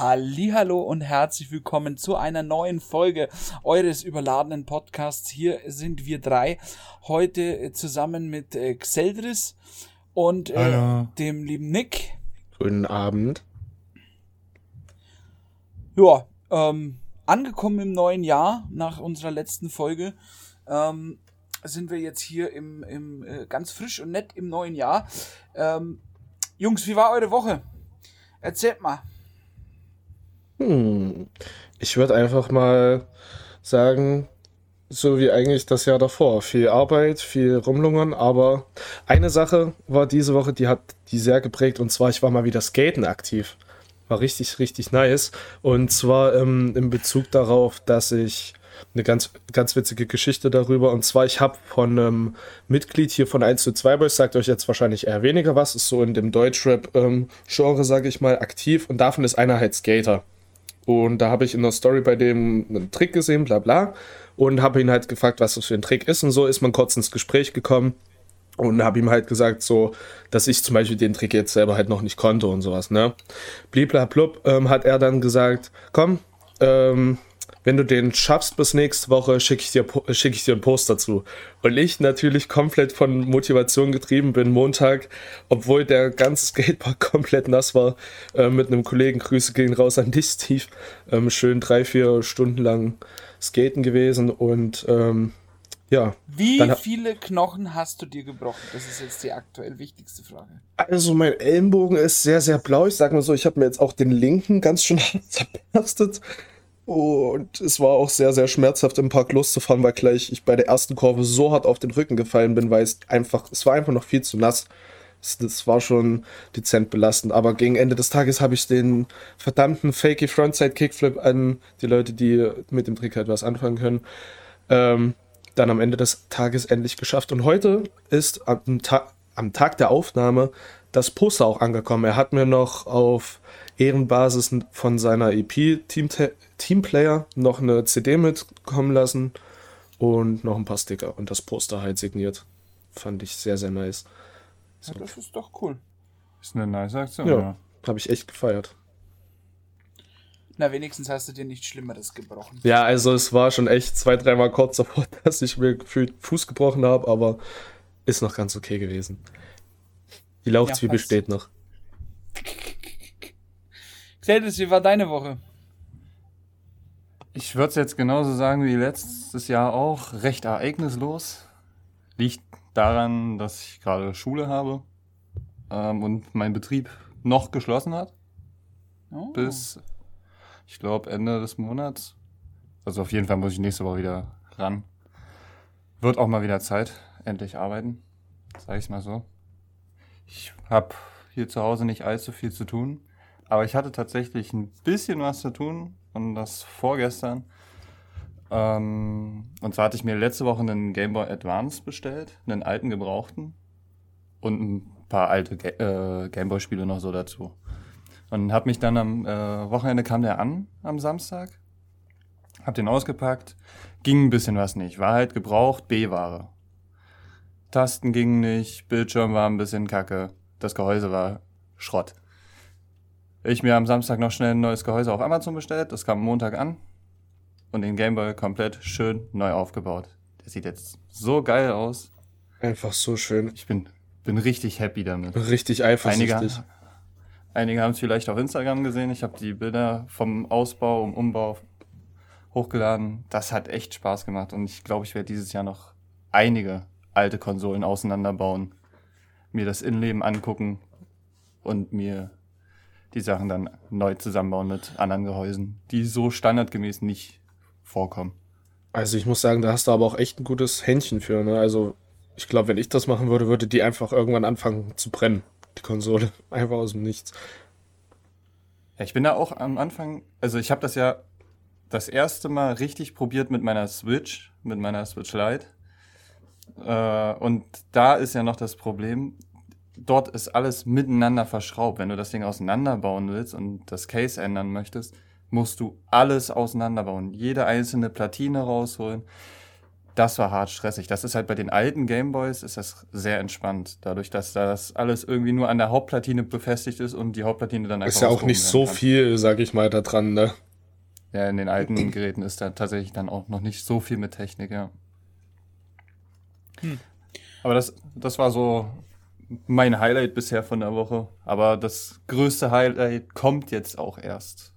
Hallo und herzlich willkommen zu einer neuen Folge eures überladenen Podcasts. Hier sind wir drei heute zusammen mit äh, Xeldris und äh, dem lieben Nick. Guten Abend. Ja, ähm, angekommen im neuen Jahr nach unserer letzten Folge. Ähm, sind wir jetzt hier im, im äh, ganz frisch und nett im neuen Jahr. Ähm, Jungs, wie war eure Woche? Erzählt mal. Hm. Ich würde einfach mal sagen, so wie eigentlich das Jahr davor. Viel Arbeit, viel Rumlungern, aber eine Sache war diese Woche, die hat die sehr geprägt und zwar, ich war mal wieder Skaten aktiv. War richtig, richtig nice. Und zwar ähm, in Bezug darauf, dass ich eine ganz, ganz witzige Geschichte darüber. Und zwar, ich habe von einem Mitglied hier von 1 zu 2 Boys, sagt euch jetzt wahrscheinlich eher weniger was, ist so in dem Deutschrap-Genre, ähm, sage ich mal, aktiv. Und davon ist einer halt Skater. Und da habe ich in der Story bei dem einen Trick gesehen, bla bla. Und habe ihn halt gefragt, was das für ein Trick ist. Und so ist man kurz ins Gespräch gekommen. Und habe ihm halt gesagt, so, dass ich zum Beispiel den Trick jetzt selber halt noch nicht konnte und sowas, ne? Bliblablub ähm, hat er dann gesagt, komm, ähm, wenn du den schaffst bis nächste Woche, schicke ich, dir, schick ich dir ein Post dazu. Und ich natürlich komplett von Motivation getrieben bin, Montag, obwohl der ganze Skatepark komplett nass war, äh, mit einem Kollegen, Grüße gehen raus an dich, Steve, ähm, schön drei, vier Stunden lang skaten gewesen und ähm, ja. Wie viele Knochen hast du dir gebrochen? Das ist jetzt die aktuell wichtigste Frage. Also mein Ellenbogen ist sehr, sehr blau. Ich sag mal so, ich habe mir jetzt auch den linken ganz schön zerberstet. Und es war auch sehr, sehr schmerzhaft im Park loszufahren, weil gleich ich bei der ersten Kurve so hart auf den Rücken gefallen bin, weil es einfach, es war einfach noch viel zu nass. Das, war schon dezent belastend. Aber gegen Ende des Tages habe ich den verdammten Fakey Frontside Kickflip an die Leute, die mit dem Trick halt was anfangen können, ähm, dann am Ende des Tages endlich geschafft. Und heute ist am, Ta am Tag der Aufnahme das Poster auch angekommen. Er hat mir noch auf Ehrenbasis von seiner EP Team Teamplayer noch eine CD mitkommen lassen und noch ein paar Sticker und das Poster halt signiert. Fand ich sehr, sehr nice. So. Ja, das ist doch cool. Ist eine nice Aktion, ja. ja. Habe ich echt gefeiert. Na, wenigstens hast du dir nichts Schlimmeres gebrochen. Ja, also es war schon echt zwei, dreimal kurz davor, dass ich mir gefühlt Fuß gebrochen habe, aber ist noch ganz okay gewesen. Die Lauchzwiebel ja, steht noch. Xeldis, wie war deine Woche? Ich würde es jetzt genauso sagen wie letztes Jahr auch. Recht ereignislos. Liegt daran, dass ich gerade Schule habe ähm, und mein Betrieb noch geschlossen hat. Oh. Bis, ich glaube, Ende des Monats. Also auf jeden Fall muss ich nächste Woche wieder ran. Wird auch mal wieder Zeit, endlich arbeiten. Sag ich mal so. Ich habe hier zu Hause nicht allzu viel zu tun. Aber ich hatte tatsächlich ein bisschen was zu tun und das vorgestern. Ähm, und zwar hatte ich mir letzte Woche einen Game Boy Advance bestellt, einen alten gebrauchten und ein paar alte Ga äh, Game Boy Spiele noch so dazu. Und habe mich dann am äh, Wochenende kam der an am Samstag, hab den ausgepackt, ging ein bisschen was nicht, war halt gebraucht B-Ware. Tasten gingen nicht, Bildschirm war ein bisschen kacke, das Gehäuse war Schrott. Ich mir am Samstag noch schnell ein neues Gehäuse auf Amazon bestellt. Das kam Montag an. Und den Gameboy komplett schön neu aufgebaut. Der sieht jetzt so geil aus. Einfach so schön. Ich bin, bin richtig happy damit. Richtig eifersüchtig. Einige, einige haben es vielleicht auf Instagram gesehen. Ich habe die Bilder vom Ausbau und Umbau hochgeladen. Das hat echt Spaß gemacht. Und ich glaube, ich werde dieses Jahr noch einige alte Konsolen auseinanderbauen, mir das Innenleben angucken und mir die Sachen dann neu zusammenbauen mit anderen Gehäusen, die so standardgemäß nicht vorkommen. Also ich muss sagen, da hast du aber auch echt ein gutes Händchen für. Ne? Also ich glaube, wenn ich das machen würde, würde die einfach irgendwann anfangen zu brennen, die Konsole. Einfach aus dem Nichts. Ja, ich bin da auch am Anfang, also ich habe das ja das erste Mal richtig probiert mit meiner Switch, mit meiner Switch Lite. Äh, und da ist ja noch das Problem, dort ist alles miteinander verschraubt. Wenn du das Ding auseinanderbauen willst und das Case ändern möchtest, musst du alles auseinanderbauen. Jede einzelne Platine rausholen. das war hart stressig. Das ist halt bei den alten Gameboys ist das sehr entspannt, dadurch, dass das alles irgendwie nur an der Hauptplatine befestigt ist und die Hauptplatine dann einfach Ist ja auch nicht so kann. viel, sag ich mal, da dran, ne? Ja, in den alten Geräten ist da tatsächlich dann auch noch nicht so viel mit Technik, ja. Hm. Aber das, das war so mein Highlight bisher von der Woche. Aber das größte Highlight kommt jetzt auch erst.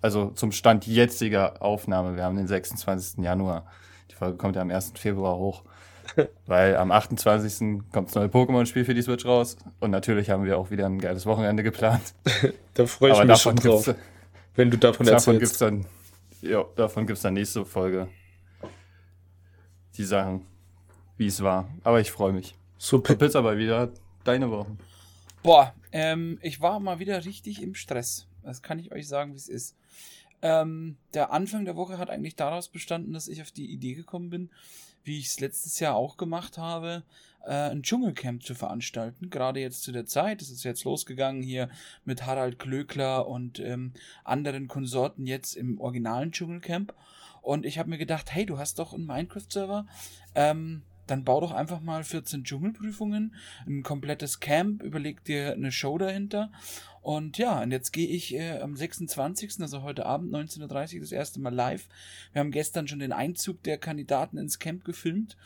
Also zum Stand jetziger Aufnahme. Wir haben den 26. Januar. Die Folge kommt ja am 1. Februar hoch. Weil am 28. kommt das neue Pokémon-Spiel für die Switch raus. Und natürlich haben wir auch wieder ein geiles Wochenende geplant. da freue ich Aber mich schon drauf. Wenn du davon, davon erzählst. Gibt's dann, ja, davon gibt es dann nächste Folge. Die Sachen, wie es war. Aber ich freue mich. Super. Pizza aber wieder deine Woche. Boah, ähm, ich war mal wieder richtig im Stress. Das kann ich euch sagen, wie es ist. Ähm, der Anfang der Woche hat eigentlich daraus bestanden, dass ich auf die Idee gekommen bin, wie ich es letztes Jahr auch gemacht habe, äh, ein Dschungelcamp zu veranstalten. Gerade jetzt zu der Zeit. Es ist jetzt losgegangen hier mit Harald Klöckler und ähm, anderen Konsorten jetzt im originalen Dschungelcamp. Und ich habe mir gedacht, hey, du hast doch einen Minecraft-Server. Ähm, dann bau doch einfach mal 14 Dschungelprüfungen, ein komplettes Camp, überleg dir eine Show dahinter. Und ja, und jetzt gehe ich äh, am 26., also heute Abend 19.30 Uhr das erste Mal live. Wir haben gestern schon den Einzug der Kandidaten ins Camp gefilmt.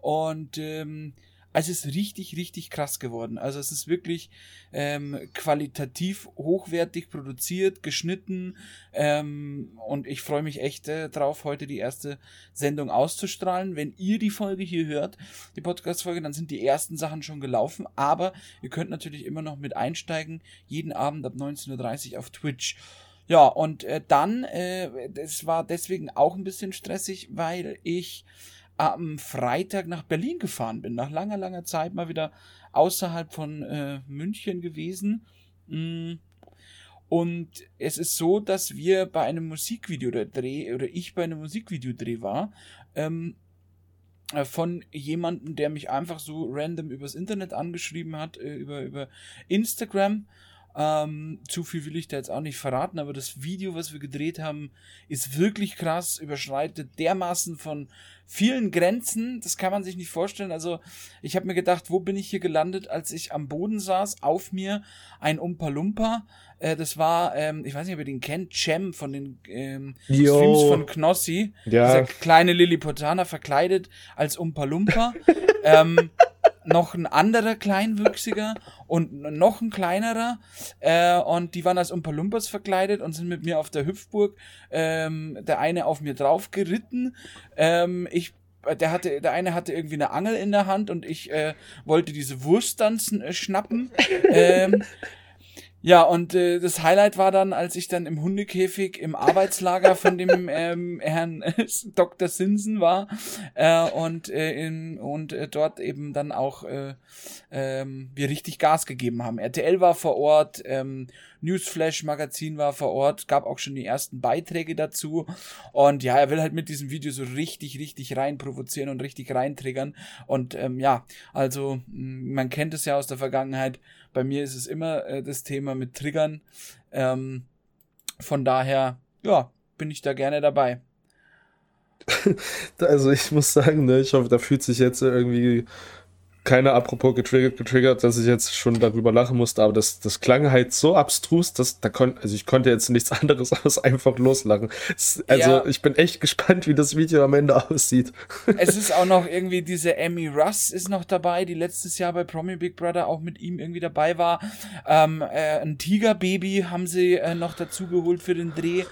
Und ähm, also es ist richtig, richtig krass geworden. Also es ist wirklich ähm, qualitativ hochwertig produziert, geschnitten ähm, und ich freue mich echt äh, drauf, heute die erste Sendung auszustrahlen. Wenn ihr die Folge hier hört, die Podcast-Folge, dann sind die ersten Sachen schon gelaufen, aber ihr könnt natürlich immer noch mit einsteigen, jeden Abend ab 19.30 Uhr auf Twitch. Ja, und äh, dann, äh, das war deswegen auch ein bisschen stressig, weil ich am Freitag nach Berlin gefahren bin. Nach langer, langer Zeit mal wieder außerhalb von äh, München gewesen. Mm. Und es ist so, dass wir bei einem Musikvideo Dreh oder ich bei einem Musikvideodreh war. Ähm, äh, von jemandem, der mich einfach so random übers Internet angeschrieben hat, äh, über, über Instagram ähm, zu viel will ich da jetzt auch nicht verraten, aber das Video, was wir gedreht haben, ist wirklich krass, überschreitet dermaßen von vielen Grenzen, das kann man sich nicht vorstellen. Also ich habe mir gedacht, wo bin ich hier gelandet, als ich am Boden saß, auf mir ein Umpa Lumpa. Äh, das war, ähm, ich weiß nicht, ob ihr den kennt, Cem von den ähm, Streams von Knossi. Ja. Dieser kleine Lilliputaner verkleidet als Umpa Lumpa. ähm, noch ein anderer Kleinwüchsiger und noch ein kleinerer. Äh, und die waren als Umpalumpas verkleidet und sind mit mir auf der Hüpfburg. Ähm, der eine auf mir drauf geritten. Ähm, ich der hatte, der eine hatte irgendwie eine Angel in der Hand und ich äh, wollte diese Wurst dann äh, schnappen. ähm, ja, und äh, das Highlight war dann, als ich dann im Hundekäfig im Arbeitslager von dem ähm, Herrn äh, Dr. Sinsen war äh, und, äh, in, und äh, dort eben dann auch äh, ähm, wir richtig Gas gegeben haben. RTL war vor Ort, ähm, Newsflash Magazin war vor Ort, gab auch schon die ersten Beiträge dazu und ja, er will halt mit diesem Video so richtig, richtig rein provozieren und richtig reintriggern und ähm, ja, also man kennt es ja aus der Vergangenheit, bei mir ist es immer äh, das Thema mit Triggern. Ähm, von daher, ja, bin ich da gerne dabei. also ich muss sagen, ne, ich hoffe, da fühlt sich jetzt irgendwie keiner apropos getriggert, getriggert, dass ich jetzt schon darüber lachen musste, aber das, das klang halt so abstrus, dass da konnte, also ich konnte jetzt nichts anderes als einfach loslachen. also ja. ich bin echt gespannt, wie das Video am Ende aussieht. Es ist auch noch irgendwie diese Amy Russ ist noch dabei, die letztes Jahr bei Promi Big Brother auch mit ihm irgendwie dabei war. Ähm, äh, ein Tigerbaby haben sie äh, noch dazu geholt für den Dreh.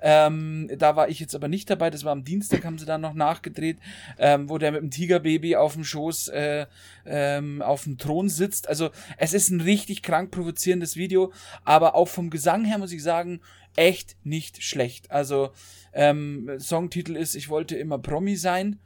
Ähm, da war ich jetzt aber nicht dabei. Das war am Dienstag, haben sie dann noch nachgedreht, ähm, wo der mit dem Tigerbaby auf dem Schoß äh, ähm, auf dem Thron sitzt. Also es ist ein richtig krank provozierendes Video, aber auch vom Gesang her muss ich sagen, echt nicht schlecht. Also ähm, Songtitel ist Ich wollte immer Promi sein.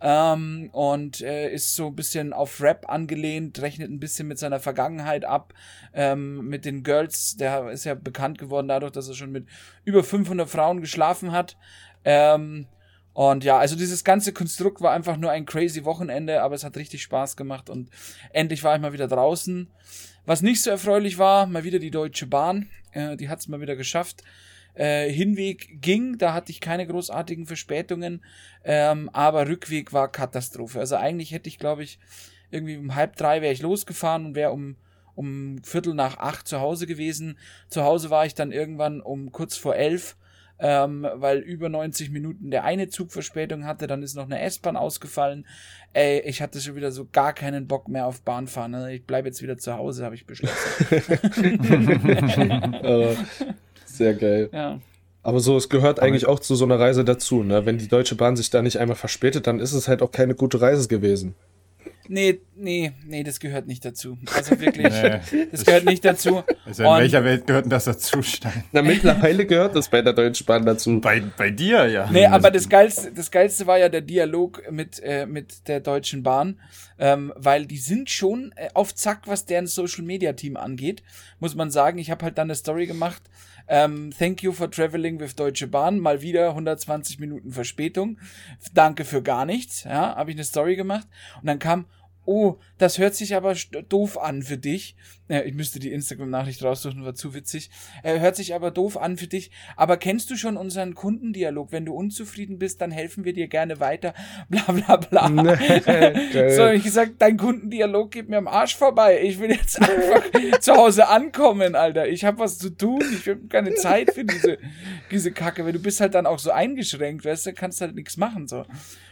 Ähm, und äh, ist so ein bisschen auf Rap angelehnt, rechnet ein bisschen mit seiner Vergangenheit ab, ähm, mit den Girls, der ist ja bekannt geworden dadurch, dass er schon mit über 500 Frauen geschlafen hat. Ähm, und ja, also dieses ganze Konstrukt war einfach nur ein crazy Wochenende, aber es hat richtig Spaß gemacht und endlich war ich mal wieder draußen. Was nicht so erfreulich war, mal wieder die Deutsche Bahn. Äh, die hat es mal wieder geschafft, Äh, Hinweg ging, da hatte ich keine großartigen Verspätungen, ähm, aber Rückweg war Katastrophe. Also eigentlich hätte ich, glaube ich, irgendwie um halb drei wäre ich losgefahren und wäre um um Viertel nach acht zu Hause gewesen. Zu Hause war ich dann irgendwann um kurz vor elf ähm, weil über 90 Minuten der eine Zug Verspätung hatte, dann ist noch eine S-Bahn ausgefallen. Ey, ich hatte schon wieder so gar keinen Bock mehr auf Bahnfahren. Ne? Ich bleibe jetzt wieder zu Hause, habe ich beschlossen. sehr geil. Ja. Aber so, es gehört eigentlich auch zu so einer Reise dazu. Ne? Wenn die Deutsche Bahn sich da nicht einmal verspätet, dann ist es halt auch keine gute Reise gewesen. Nee, nee, nee, das gehört nicht dazu. Also wirklich, nee, das gehört nicht dazu. Also in Und welcher Welt gehört denn das dazu, Stein? Na, mittlerweile gehört das bei der Deutschen Bahn dazu. Bei, bei dir, ja. Nee, aber das Geilste, das Geilste war ja der Dialog mit, äh, mit der Deutschen Bahn, ähm, weil die sind schon äh, auf Zack, was deren Social-Media-Team angeht, muss man sagen. Ich habe halt dann eine Story gemacht, ähm, thank you for traveling with Deutsche Bahn. Mal wieder 120 Minuten Verspätung. Danke für gar nichts. Ja, habe ich eine Story gemacht. Und dann kam, oh, das hört sich aber doof an für dich. Ja, ich müsste die Instagram-Nachricht raussuchen, war zu witzig. Er hört sich aber doof an für dich. Aber kennst du schon unseren Kundendialog? Wenn du unzufrieden bist, dann helfen wir dir gerne weiter. Bla bla bla. Nee, so, ich gesagt, dein Kundendialog geht mir am Arsch vorbei. Ich will jetzt einfach zu Hause ankommen, Alter. Ich habe was zu tun. Ich habe keine Zeit für diese, diese Kacke. Weil du bist halt dann auch so eingeschränkt, weißt du, kannst halt nichts machen. So.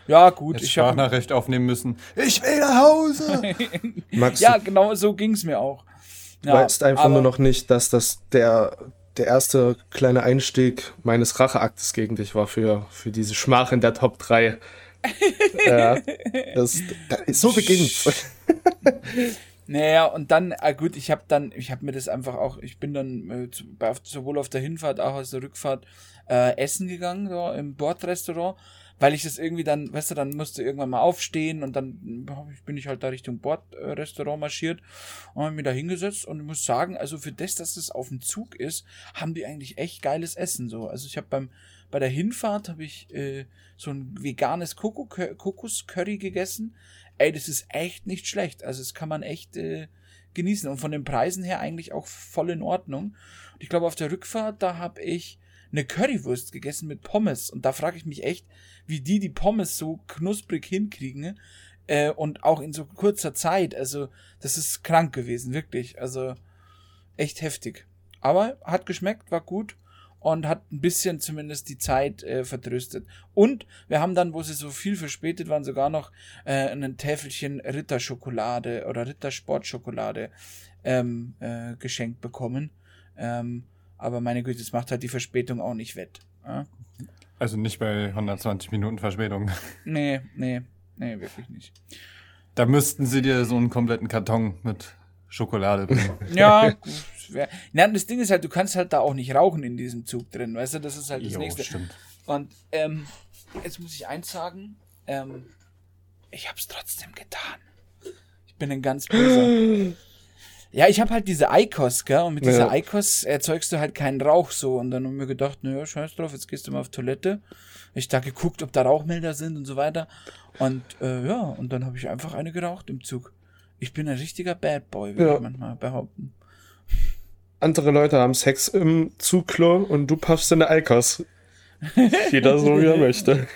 Ja, gut. Jetzt ich habe Nachricht aufnehmen müssen. Ich will nach Hause. Max, ja, genau so ging's mir auch. Du ja, weißt einfach nur noch nicht, dass das der, der erste kleine Einstieg meines Racheaktes gegen dich war für, für diese Schmach in der Top 3. ja, das, das, so beginnt's. Naja, und dann, ah gut, ich habe dann, ich habe mir das einfach auch, ich bin dann äh, sowohl auf der Hinfahrt als auch aus der Rückfahrt äh, essen gegangen, so im Bordrestaurant weil ich das irgendwie dann, weißt du, dann musste irgendwann mal aufstehen und dann bin ich halt da Richtung Bordrestaurant marschiert und habe mich da hingesetzt und ich muss sagen, also für das, dass es auf dem Zug ist, haben die eigentlich echt geiles Essen so. Also ich habe beim bei der Hinfahrt habe ich äh, so ein veganes Kokoscurry gegessen. Ey, das ist echt nicht schlecht. Also das kann man echt äh, genießen und von den Preisen her eigentlich auch voll in Ordnung. Und ich glaube auf der Rückfahrt, da habe ich eine Currywurst gegessen mit Pommes und da frage ich mich echt, wie die die Pommes so knusprig hinkriegen äh, und auch in so kurzer Zeit. Also das ist krank gewesen, wirklich. Also echt heftig. Aber hat geschmeckt, war gut und hat ein bisschen zumindest die Zeit äh, vertröstet. Und wir haben dann, wo sie so viel verspätet waren, sogar noch äh, ein Täfelchen Ritterschokolade oder Rittersportschokolade ähm, äh, geschenkt bekommen. Ähm, aber meine Güte, das macht halt die Verspätung auch nicht wett. Ja? Also nicht bei 120 Minuten Verspätung. Nee, nee, nee, wirklich nicht. Da müssten sie dir so einen kompletten Karton mit Schokolade bringen. ja, gut. Ja, das Ding ist halt, du kannst halt da auch nicht rauchen in diesem Zug drin, weißt du, das ist halt das jo, nächste. Stimmt. Und ähm, jetzt muss ich eins sagen, ähm, ich hab's trotzdem getan. Ich bin ein ganz böser. Ja, ich habe halt diese Eikos, gell? Und mit dieser ja. Eikos erzeugst du halt keinen Rauch so. Und dann haben wir gedacht, naja, scheiß drauf, jetzt gehst du mal auf Toilette. Ich da geguckt, ob da Rauchmelder sind und so weiter. Und äh, ja, und dann habe ich einfach eine geraucht im Zug. Ich bin ein richtiger Bad Boy, würde ja. ich manchmal behaupten. Andere Leute haben Sex im Zugklo und du puffst in der Eikos. Jeder so, wie er möchte.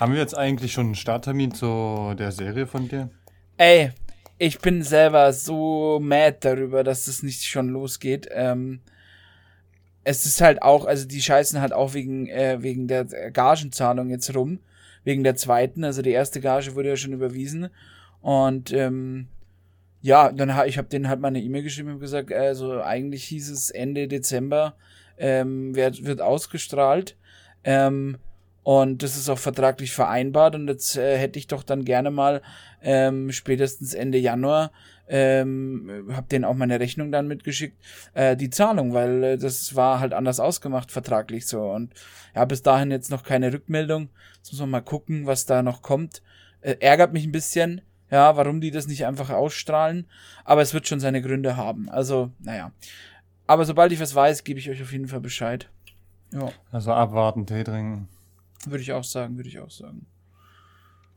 haben wir jetzt eigentlich schon einen Starttermin zu der Serie von dir? Ey, ich bin selber so mad darüber, dass es nicht schon losgeht. Ähm, es ist halt auch, also die scheißen halt auch wegen, äh, wegen der Gagenzahlung jetzt rum. Wegen der zweiten. Also die erste Gage wurde ja schon überwiesen. Und ähm, ja, dann ha, ich habe denen halt mal eine E-Mail geschrieben und gesagt, also eigentlich hieß es Ende Dezember ähm, wird, wird ausgestrahlt. Ähm, und das ist auch vertraglich vereinbart. Und jetzt äh, hätte ich doch dann gerne mal ähm, spätestens Ende Januar, ähm, habe denen auch meine Rechnung dann mitgeschickt, äh, die Zahlung, weil äh, das war halt anders ausgemacht vertraglich so. Und ja, bis dahin jetzt noch keine Rückmeldung. Jetzt muss man mal gucken, was da noch kommt. Äh, ärgert mich ein bisschen, ja, warum die das nicht einfach ausstrahlen. Aber es wird schon seine Gründe haben. Also, naja. Aber sobald ich was weiß, gebe ich euch auf jeden Fall Bescheid. Ja. Also abwarten, Tee trinken. Würde ich auch sagen, würde ich auch sagen.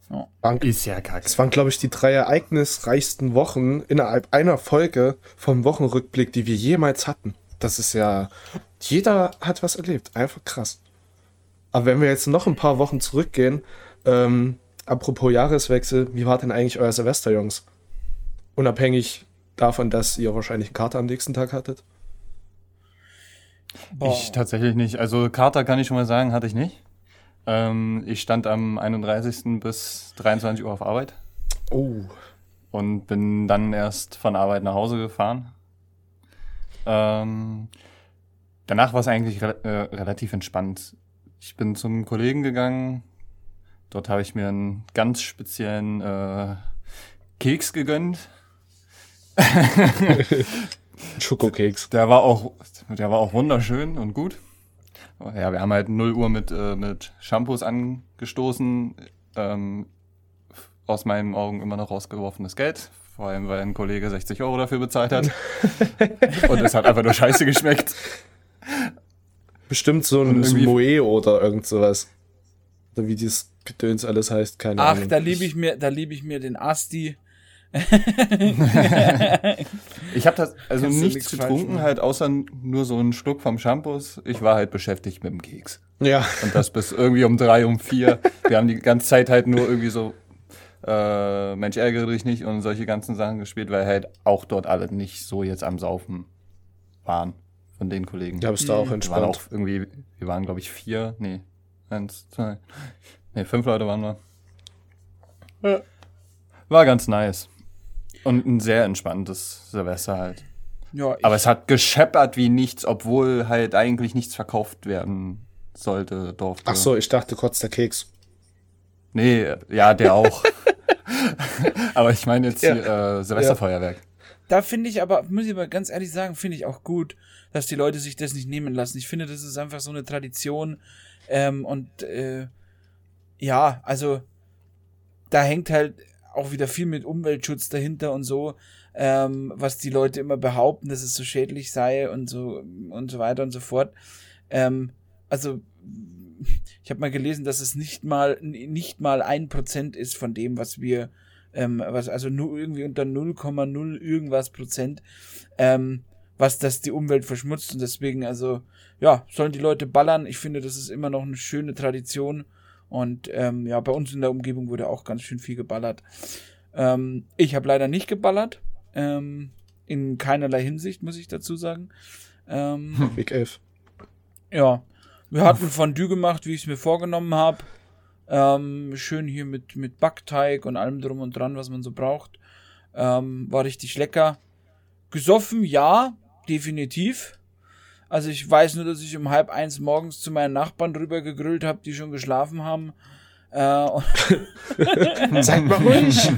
Ja. Ist ja kacke. Es waren, glaube ich, die drei ereignisreichsten Wochen innerhalb einer Folge vom Wochenrückblick, die wir jemals hatten. Das ist ja. Jeder hat was erlebt. Einfach krass. Aber wenn wir jetzt noch ein paar Wochen zurückgehen, ähm, apropos Jahreswechsel, wie war denn eigentlich euer Silvester, Jungs? Unabhängig davon, dass ihr wahrscheinlich eine Karte am nächsten Tag hattet? Boah. Ich tatsächlich nicht. Also Kater kann ich schon mal sagen, hatte ich nicht. Ähm, ich stand am 31. bis 23 Uhr auf Arbeit. Oh. Und bin dann erst von Arbeit nach Hause gefahren. Ähm, danach war es eigentlich re äh, relativ entspannt. Ich bin zum Kollegen gegangen. Dort habe ich mir einen ganz speziellen äh, Keks gegönnt. Schokokeks. Der war auch, der war auch wunderschön und gut. Ja, wir haben halt 0 Uhr mit, äh, mit Shampoos angestoßen. Ähm, aus meinen Augen immer noch rausgeworfenes Geld. Vor allem, weil ein Kollege 60 Euro dafür bezahlt hat. und es hat einfach nur scheiße geschmeckt. Bestimmt so ein Moe oder irgend sowas. Oder wie dieses Gedöns alles heißt, keine Ach, Ahnung. Ach, da liebe ich mir, da liebe ich mir den Asti ich habe das also Kannst nichts getrunken, halt außer nur so einen Schluck vom Shampoos. Ich war halt beschäftigt mit dem Keks. Ja. Und das bis irgendwie um drei, um vier. Wir haben die ganze Zeit halt nur irgendwie so äh, Mensch ärgere dich nicht und solche ganzen Sachen gespielt, weil halt auch dort alle nicht so jetzt am Saufen waren von den Kollegen. Ja, bist du auch entspannt. Wir waren auch irgendwie, wir waren glaube ich vier, nee, eins, zwei, nee, fünf Leute waren wir. Ja. War ganz nice. Und ein sehr entspanntes Silvester halt. Ja, Aber es hat gescheppert wie nichts, obwohl halt eigentlich nichts verkauft werden sollte, durfte. Ach so, ich dachte kurz der Keks. Nee, ja, der auch. aber ich meine jetzt ja. hier, äh, Silvesterfeuerwerk. Da finde ich aber, muss ich aber ganz ehrlich sagen, finde ich auch gut, dass die Leute sich das nicht nehmen lassen. Ich finde, das ist einfach so eine Tradition. Ähm, und äh, ja, also da hängt halt auch wieder viel mit Umweltschutz dahinter und so, ähm, was die Leute immer behaupten, dass es so schädlich sei und so und so weiter und so fort. Ähm, also ich habe mal gelesen, dass es nicht mal nicht mal ein Prozent ist von dem, was wir ähm, was also nur irgendwie unter 0,0 irgendwas Prozent, ähm, was das die Umwelt verschmutzt und deswegen also ja sollen die Leute ballern. Ich finde, das ist immer noch eine schöne Tradition und ähm, ja, bei uns in der Umgebung wurde auch ganz schön viel geballert. Ähm, ich habe leider nicht geballert. Ähm, in keinerlei Hinsicht, muss ich dazu sagen. Ähm, Big F. Ja. Wir hatten Fondue gemacht, wie ich es mir vorgenommen habe. Ähm, schön hier mit, mit Backteig und allem drum und dran, was man so braucht. Ähm, war richtig lecker. Gesoffen, ja, definitiv. Also ich weiß nur, dass ich um halb eins morgens zu meinen Nachbarn drüber gegrillt habe, die schon geschlafen haben. Äh, Seid mal ruhig.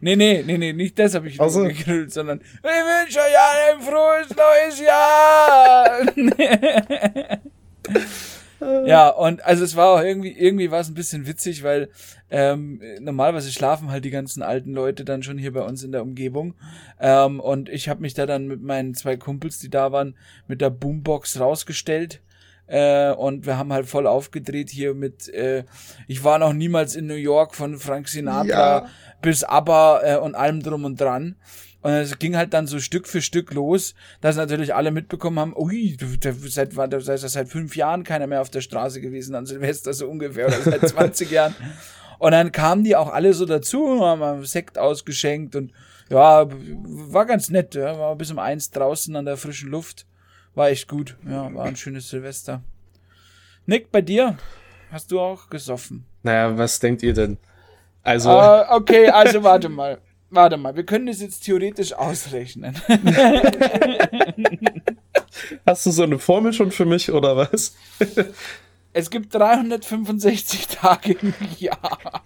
nee, nee, nee, nee, nicht das habe ich also. gegrillt, sondern ich wünsche euch ein frohes neues Jahr. ja, und also es war auch irgendwie, irgendwie war es ein bisschen witzig, weil ähm, normalerweise schlafen halt die ganzen alten Leute dann schon hier bei uns in der Umgebung. Ähm, und ich habe mich da dann mit meinen zwei Kumpels, die da waren, mit der Boombox rausgestellt. Äh, und wir haben halt voll aufgedreht hier mit, äh, ich war noch niemals in New York von Frank Sinatra ja. bis ABBA äh, und allem drum und dran. Und es ging halt dann so Stück für Stück los, dass natürlich alle mitbekommen haben, ui, da seit, ist seit fünf Jahren keiner mehr auf der Straße gewesen an Silvester, so ungefähr, oder seit 20 Jahren. Und dann kamen die auch alle so dazu, haben Sekt ausgeschenkt und ja, war ganz nett, ja, war bis um eins draußen an der frischen Luft. War echt gut, ja, war ein schönes Silvester. Nick, bei dir? Hast du auch gesoffen? Naja, was denkt ihr denn? Also. Uh, okay, also warte mal. Warte mal, wir können das jetzt theoretisch ausrechnen. Hast du so eine Formel schon für mich oder was? Es gibt 365 Tage im Jahr.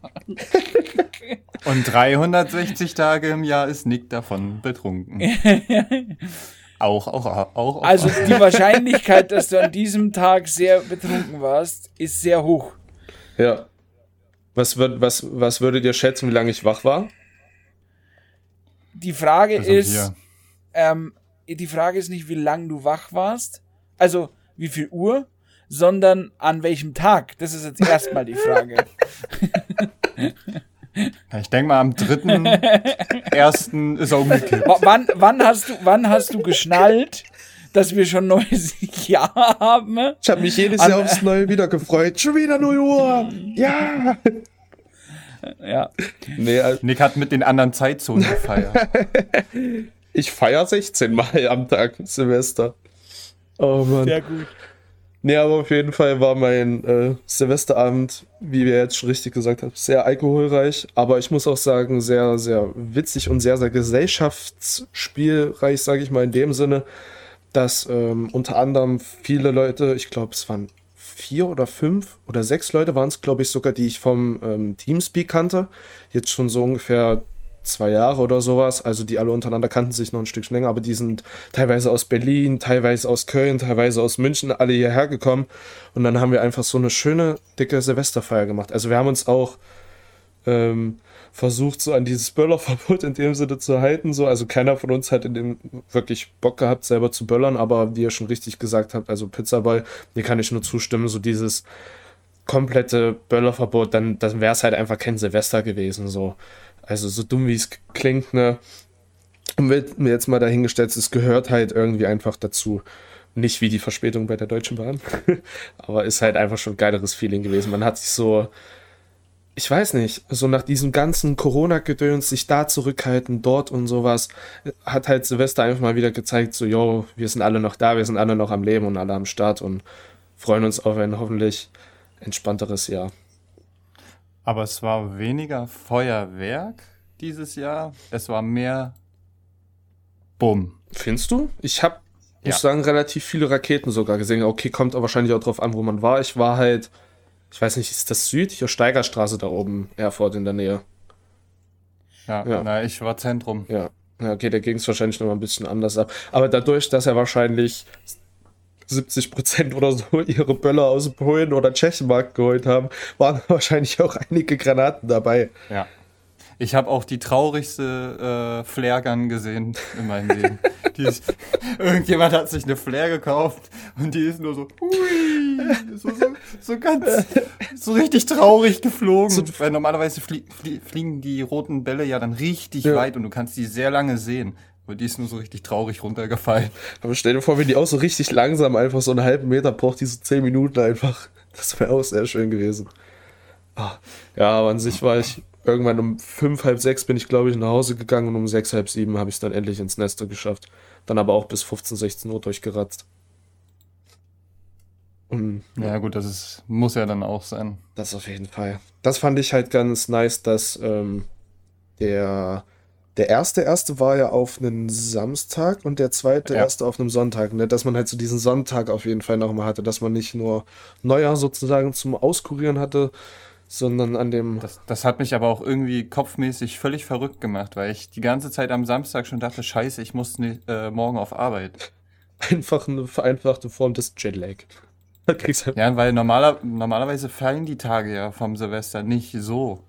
Und 360 Tage im Jahr ist Nick davon betrunken. auch, auch, auch, auch. Also die Wahrscheinlichkeit, dass du an diesem Tag sehr betrunken warst, ist sehr hoch. Ja. Was, würd, was, was würdet ihr schätzen, wie lange ich wach war? Die Frage ist, ähm, die Frage ist nicht, wie lange du wach warst, also wie viel Uhr, sondern an welchem Tag. Das ist jetzt erstmal die Frage. Ich denke mal, am dritten ersten ist er umgekippt. Wann, wann, hast du, wann hast du geschnallt, dass wir schon neues Jahr haben. Ich habe mich jedes Jahr aufs Neue wieder gefreut. Schon wieder 0 Uhr. Ja. Ja. Nee, also Nick hat mit den anderen Zeitzonen gefeiert. ich feier 16 Mal am Tag Silvester. Oh Mann. Sehr gut. Nee, aber auf jeden Fall war mein äh, Silvesterabend, wie wir jetzt schon richtig gesagt haben, sehr alkoholreich. Aber ich muss auch sagen, sehr, sehr witzig und sehr, sehr gesellschaftsspielreich, sage ich mal in dem Sinne, dass ähm, unter anderem viele Leute, ich glaube, es waren vier oder fünf oder sechs Leute waren es, glaube ich, sogar, die ich vom ähm, Teamspeak kannte. Jetzt schon so ungefähr zwei Jahre oder sowas. Also die alle untereinander kannten sich noch ein Stückchen länger, aber die sind teilweise aus Berlin, teilweise aus Köln, teilweise aus München, alle hierher gekommen. Und dann haben wir einfach so eine schöne, dicke Silvesterfeier gemacht. Also wir haben uns auch ähm, versucht, so an dieses Böllerverbot in dem Sinne zu halten. So. Also keiner von uns hat in dem wirklich Bock gehabt, selber zu böllern, aber wie ihr schon richtig gesagt habt, also Pizzaball, hier kann ich nur zustimmen, so dieses komplette Böllerverbot, dann, dann wäre es halt einfach kein Silvester gewesen. So. Also so dumm wie es klingt, ne? Und wird mir jetzt mal dahingestellt, es gehört halt irgendwie einfach dazu. Nicht wie die Verspätung bei der Deutschen Bahn, aber ist halt einfach schon ein geileres Feeling gewesen. Man hat sich so, ich weiß nicht, so nach diesem ganzen Corona-Gedöns sich da zurückhalten, dort und sowas, hat halt Silvester einfach mal wieder gezeigt, so, yo, wir sind alle noch da, wir sind alle noch am Leben und alle am Start und freuen uns auf ein hoffentlich entspannteres Jahr. Aber es war weniger Feuerwerk dieses Jahr. Es war mehr Bumm. Findest du? Ich habe, muss Ja. sagen, relativ viele Raketen sogar gesehen. Okay, kommt wahrscheinlich auch drauf an, wo man war. Ich war halt, ich weiß nicht, ist das Süd? Hier Steigerstraße da oben, Erfurt in der Nähe. Ja, Ja. na, ich war Zentrum. Ja, ja okay, da ging es wahrscheinlich noch mal ein bisschen anders ab. Aber dadurch, dass er wahrscheinlich 70% oder so ihre Böller aus Polen oder Tschechenmarkt geholt haben, waren wahrscheinlich auch einige Granaten dabei. Ja. Ich habe auch die traurigste äh, Flaregun gesehen in meinem Leben. die ist, irgendjemand hat sich eine Flare gekauft und die ist nur so, hui, so, so, so ganz, so richtig traurig geflogen. So- Weil normalerweise flie flie fliegen die roten Bälle ja dann richtig Ja. weit und du kannst die sehr lange sehen. Aber die ist nur so richtig traurig runtergefallen. Aber stell dir vor, wenn die auch so richtig langsam einfach so einen halben Meter braucht, diese 10 Minuten einfach. Das wäre auch sehr schön gewesen. Ah, ja, aber an sich war ich irgendwann um fünf, halb sechs bin ich, glaube ich, nach Hause gegangen und um sechs, halb sieben habe ich es dann endlich ins Nest geschafft. Dann aber auch bis 15, 16 Uhr durchgeratzt. Und Ja gut, das ist, muss ja dann auch sein. das auf jeden Fall. Das fand ich halt ganz nice, dass ähm, der, der erste erste war ja auf einen Samstag und der zweite Ja. erste auf einem Sonntag. Ne? Dass man halt so diesen Sonntag auf jeden Fall nochmal hatte, dass man nicht nur Neujahr sozusagen zum Auskurieren hatte, sondern an dem Das, das hat mich aber auch irgendwie kopfmäßig völlig verrückt gemacht, weil ich die ganze Zeit am Samstag schon dachte, scheiße, ich muss ne, äh, morgen auf Arbeit. einfach eine vereinfachte Form des Jetlag. Ja, weil normaler, normalerweise fallen die Tage ja vom Silvester nicht so.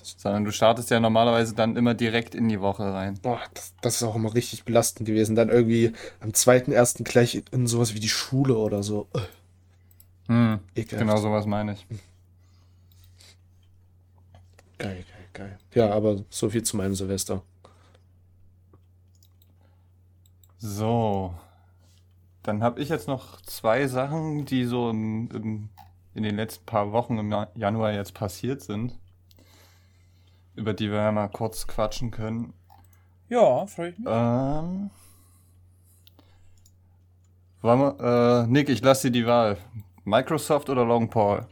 Sondern du startest ja normalerweise dann immer direkt in die Woche rein. Boah, das, das ist auch immer richtig belastend gewesen. Dann irgendwie am zweiten ersten gleich in sowas wie die Schule oder so. Hm, Ekelhaft. genau sowas meine ich. Geil, geil, geil. Ja, aber so viel zu meinem Silvester. So. Dann habe ich jetzt noch zwei Sachen, die so im, im, in den letzten paar Wochen im Ja- Januar jetzt passiert sind. Über die wir ja mal kurz quatschen können. Ja, freue ich mich. Ähm. Wollen wir, äh, Nick, ich lasse dir die Wahl. Microsoft oder Long Paul?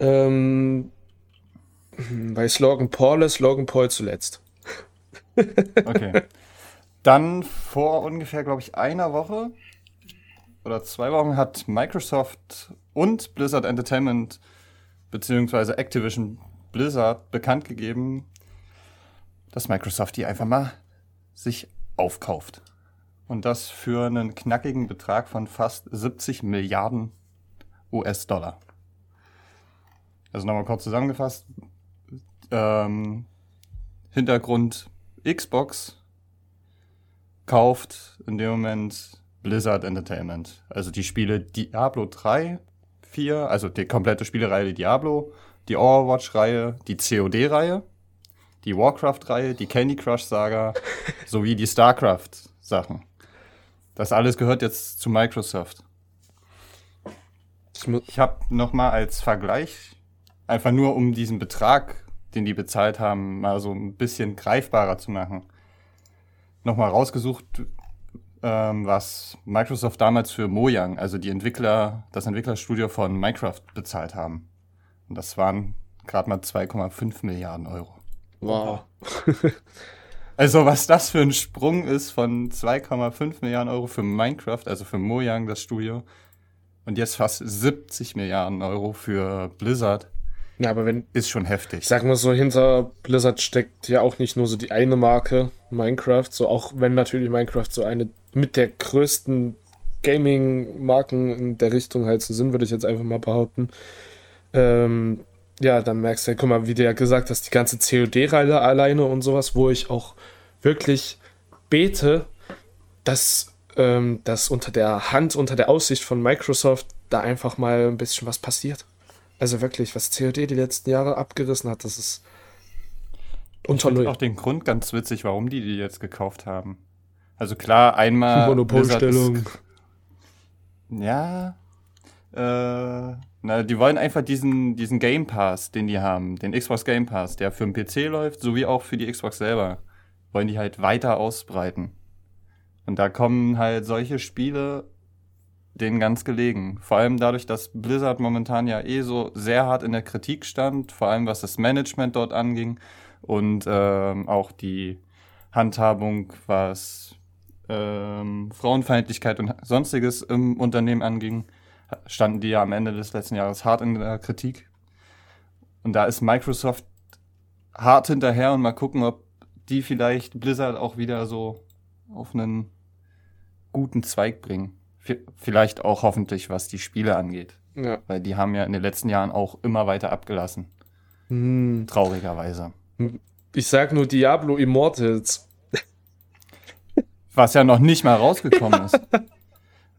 Ähm, bei Slogan Paul ist Logan Paul zuletzt. Okay. Dann vor ungefähr, glaube ich, einer Woche oder zwei Wochen hat Microsoft und Blizzard Entertainment beziehungsweise Activision Blizzard bekannt gegeben, dass Microsoft die einfach mal sich aufkauft. Und das für einen knackigen Betrag von fast 70 Milliarden US-Dollar. Also nochmal kurz zusammengefasst. Ähm, Hintergrund Xbox kauft in dem Moment Blizzard Entertainment. Also die Spiele Diablo 3, 4, also die komplette Spielereihe Diablo, die Overwatch-Reihe, die COD-Reihe, die Warcraft-Reihe, die Candy Crush-Saga sowie die StarCraft-Sachen. Das alles gehört jetzt zu Microsoft. Ich habe nochmal als Vergleich, einfach nur um diesen Betrag, den die bezahlt haben, mal so ein bisschen greifbarer zu machen, nochmal rausgesucht, ähm, was Microsoft damals für Mojang, also die Entwickler, das Entwicklerstudio von Minecraft bezahlt haben. Und das waren gerade mal 2,5 Milliarden Euro. Wow. Also was das für ein Sprung ist von 2,5 Milliarden Euro für Minecraft, also für Mojang, das Studio, und jetzt fast 70 Milliarden Euro für Blizzard, Ja, aber wenn, ist schon heftig. ich sag mal so, hinter Blizzard steckt ja auch nicht nur so die eine Marke Minecraft, so auch wenn natürlich Minecraft so eine mit der größten Gaming-Marken in der Richtung halt so sind, würde ich jetzt einfach mal behaupten. Ähm, ja, dann merkst du ja, guck mal, wie du ja gesagt hast, die ganze COD-Reihe alleine und sowas, wo ich auch wirklich bete, dass, ähm, dass unter der Hand, unter der Aussicht von Microsoft da einfach mal ein bisschen was passiert. Also wirklich, was COD die letzten Jahre abgerissen hat, das ist unter Null. auch den Grund ganz witzig, warum die die jetzt gekauft haben. Also klar, einmal Monopolstellung. Ja. Äh, na, die wollen einfach diesen, diesen Game Pass, den die haben, den Xbox Game Pass, der für den PC läuft, sowie auch für die Xbox selber, wollen die halt weiter ausbreiten. Und da kommen halt solche Spiele denen ganz gelegen. Vor allem dadurch, dass Blizzard momentan ja eh so sehr hart in der Kritik stand, vor allem was das Management dort anging und ähm, auch die Handhabung, was ähm, Frauenfeindlichkeit und sonstiges im Unternehmen anging, standen die ja am Ende des letzten Jahres hart in der Kritik. Und da ist Microsoft hart hinterher und mal gucken, ob die vielleicht Blizzard auch wieder so auf einen guten Zweig bringen. Vielleicht auch hoffentlich, was die Spiele angeht. Ja. Weil die haben ja in den letzten Jahren auch immer weiter abgelassen. Hm. Traurigerweise. Ich sag nur Diablo Immortals. Was ja noch nicht mal rausgekommen ist.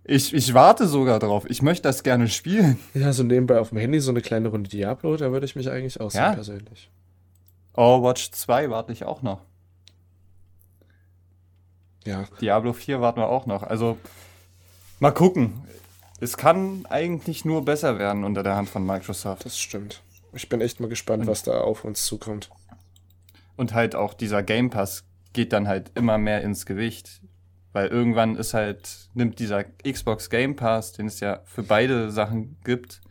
Ich, ich warte sogar drauf. Ich möchte das gerne spielen. Ja, so nebenbei auf dem Handy so eine kleine Runde Diablo, da würde ich mich eigentlich auch sehen, Ja. persönlich. Overwatch 2 warte ich auch noch. Ja, Diablo 4 warten wir auch noch. Also mal gucken. Es kann eigentlich nur besser werden unter der Hand von Microsoft. das stimmt. Ich bin echt mal gespannt, was da auf uns zukommt. Und halt auch dieser Game Pass geht dann halt immer mehr ins Gewicht. Weil irgendwann ist halt, nimmt dieser Xbox Game Pass, den es ja für beide Sachen gibt,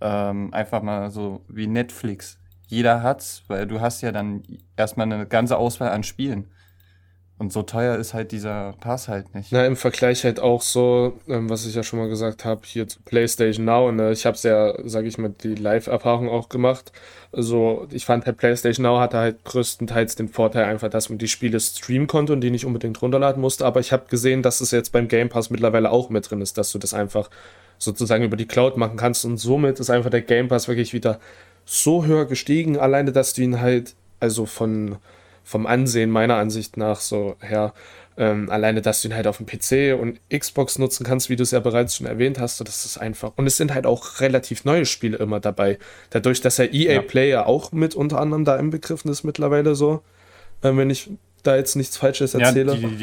ähm, einfach mal so wie Netflix. Jeder hat's, weil du hast ja dann erstmal eine ganze Auswahl an Spielen. Und so teuer ist halt dieser Pass halt nicht. Na, im Vergleich halt auch so, ähm, was ich ja schon mal gesagt habe, hier zu PlayStation Now, ne? Ich habe es ja, sage ich mal, die Live-Erfahrung auch gemacht. Also, ich fand halt PlayStation Now hatte halt größtenteils den Vorteil einfach, dass man die Spiele streamen konnte und die nicht unbedingt runterladen musste. Aber ich habe gesehen, dass es jetzt beim Game Pass mittlerweile auch mit drin ist, dass du das einfach sozusagen über die Cloud machen kannst. Und somit ist einfach der Game Pass wirklich wieder so höher gestiegen, alleine, dass du ihn halt, also von, vom Ansehen meiner Ansicht nach so her, ähm, alleine, dass du ihn halt auf dem PC und Xbox nutzen kannst, wie du es ja bereits schon erwähnt hast, das ist einfach. Und es sind halt auch relativ neue Spiele immer dabei. Dadurch, dass ja EA Ja. Play ja auch mit unter anderem da inbegriffen ist mittlerweile so, ähm, wenn ich da jetzt nichts Falsches Ja, erzähle. die,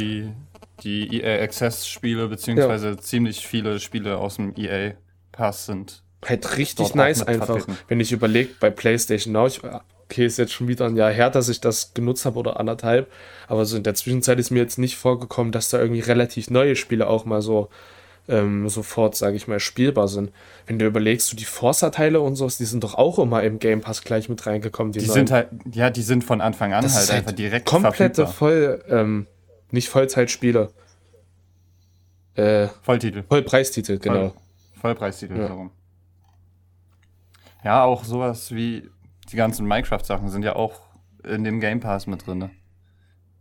die, die EA Access Spiele, beziehungsweise ziemlich viele Spiele aus dem EA Pass sind. halt richtig nice einfach, vertreten. wenn ich überlege, bei PlayStation Now, ich, okay, ist jetzt schon wieder ein Jahr her, dass ich das genutzt habe oder anderthalb, aber so in der Zwischenzeit ist mir jetzt nicht vorgekommen, dass da irgendwie relativ neue Spiele auch mal so ähm, sofort, sage ich mal, spielbar sind. Wenn du überlegst, so die Forza-Teile und sowas, die sind doch auch immer im Game Pass gleich mit reingekommen. Die neuen. sind halt, ja, die sind von Anfang an halt halt einfach direkt komplette verfügbar. Voll, ähm, nicht Vollzeitspiele. Äh, Volltitel. Vollpreistitel, genau. Voll, Vollpreistitel Ja. darum. Ja, auch sowas wie die ganzen Minecraft-Sachen sind ja auch in dem Game Pass mit drin.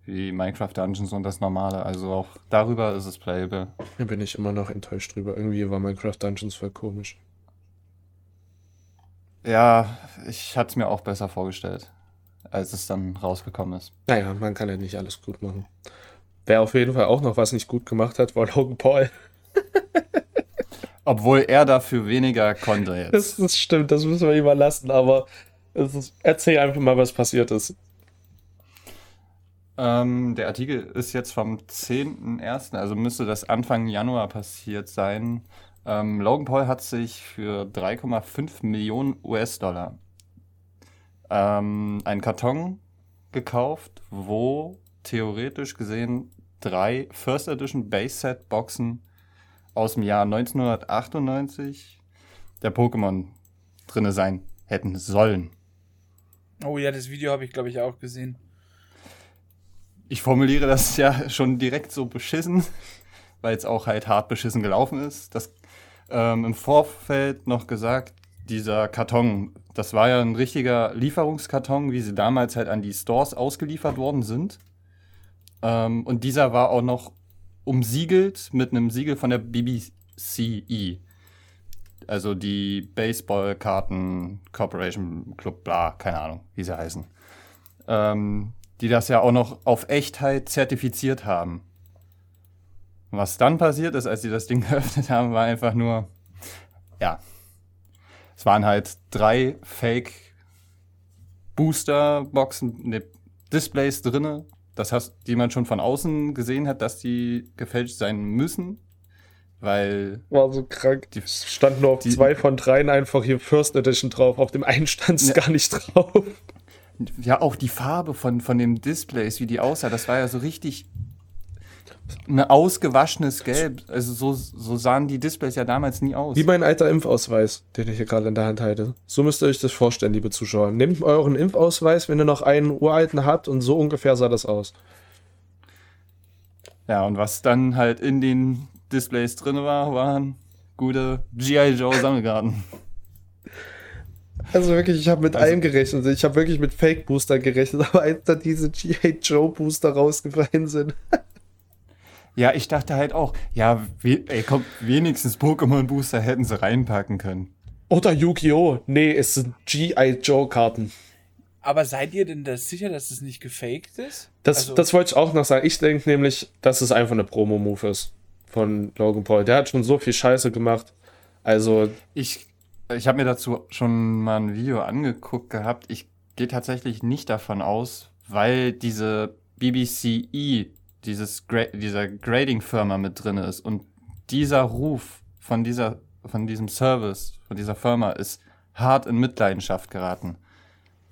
Wie Minecraft Dungeons und das normale. Also auch darüber ist es playable. Da bin ich immer noch enttäuscht drüber. Irgendwie war Minecraft Dungeons voll komisch. Ja, ich hatte es mir auch besser vorgestellt, als es dann rausgekommen ist. Naja, man kann ja nicht alles gut machen. Wer auf jeden Fall auch noch was nicht gut gemacht hat, war Logan Paul. Obwohl er dafür weniger konnte jetzt. Das, das stimmt, das müssen wir ihm lassen, aber ist, erzähl einfach mal, was passiert ist. Ähm, der Artikel ist jetzt vom 10.01., also müsste das Anfang Januar passiert sein. Ähm, Logan Paul hat sich für 3,5 Millionen US-Dollar ähm, einen Karton gekauft, wo theoretisch gesehen drei First Edition Base Set Boxen aus dem Jahr 1998 der Pokémon drinne sein hätten sollen. Oh ja, das Video habe ich, glaube ich, auch gesehen. Ich formuliere das ja schon direkt so beschissen, weil es auch halt hart beschissen gelaufen ist. Das ähm, im Vorfeld noch gesagt, dieser Karton, das war ja ein richtiger Lieferungskarton, wie sie damals halt an die Stores ausgeliefert worden sind. Ähm, und dieser war auch noch umsiegelt mit einem Siegel von der BBCE. Also die Baseballkarten Corporation Club, bla, keine Ahnung, wie sie heißen. Ähm, die das ja auch noch auf Echtheit zertifiziert haben. was dann passiert ist, als sie das Ding geöffnet haben, war einfach nur, ja, es waren halt drei Fake Booster-Boxen, ne, Displays drinne, das hast, die man schon von außen gesehen hat, dass die gefälscht sein müssen. Weil. War so krank. Die stand nur auf die, zwei von dreien einfach hier First Edition drauf. Auf dem einen stand es ja, gar nicht drauf. Ja, auch die Farbe von, von dem Displays, wie die aussah, das war ja so richtig ein ausgewaschenes Gelb. Also so, so sahen die Displays ja damals nie aus. Wie mein alter Impfausweis, den ich hier gerade in der Hand halte. So müsst ihr euch das vorstellen, liebe Zuschauer. Nehmt euren Impfausweis, wenn ihr noch einen uralten habt und so ungefähr sah das aus. Ja, und was dann halt in den Displays drin war, waren gute G.I. Joe Sammelgarten. Also wirklich, ich habe mit also, allem gerechnet. Ich habe wirklich mit Fake Booster gerechnet, aber als da diese G.I. Joe Booster rausgefallen sind. Ja, ich dachte halt auch, ja, we ey, komm, wenigstens Pokémon Booster hätten sie reinpacken können. Oder Yu-Gi-Oh! Nee, es sind G.I. Joe-Karten. Aber seid ihr denn da sicher, dass es nicht gefaked ist? Das, also das wollte ich auch noch sagen. Ich denke nämlich, dass es einfach eine Promo-Move ist von Logan Paul. Der hat schon so viel Scheiße gemacht. Also. Ich, ich habe mir dazu schon mal ein Video angeguckt gehabt. Ich gehe tatsächlich nicht davon aus, weil diese BBCE dieses Gra dieser Grading-Firma mit drin ist und dieser Ruf von dieser von diesem Service, von dieser Firma ist hart in Mitleidenschaft geraten.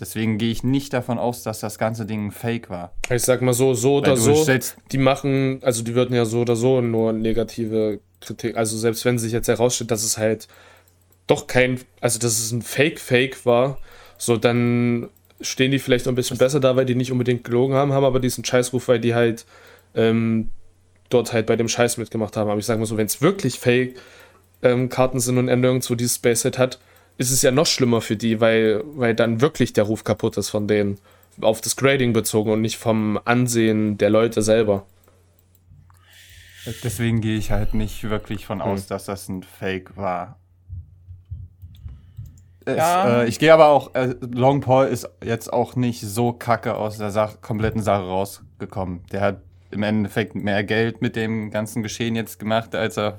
Deswegen gehe ich nicht davon aus, dass das ganze Ding Fake war. Ich sag mal so, so oder so, die machen, also die würden ja so oder so nur negative Kritik, also selbst wenn sich jetzt herausstellt, dass es halt doch kein, also dass es ein Fake-Fake war, so dann stehen die vielleicht noch ein bisschen besser da, weil die nicht unbedingt gelogen haben, haben aber diesen Scheißruf, weil die halt ähm, dort halt bei dem Scheiß mitgemacht haben. Aber ich sage mal so, wenn es wirklich Fake-Karten ähm, sind und er nirgendwo dieses Space-Set hat, ist es ja noch schlimmer für die, weil, weil dann wirklich der Ruf kaputt ist von denen. Auf das Grading bezogen und nicht vom Ansehen der Leute selber. Deswegen gehe ich halt nicht wirklich von aus, hm. dass das ein Fake war. Ja. Es, äh, ich gehe aber auch, äh, Long Paul ist jetzt auch nicht so kacke aus der Sach kompletten Sache rausgekommen. Der hat im Endeffekt mehr Geld mit dem ganzen Geschehen jetzt gemacht, als er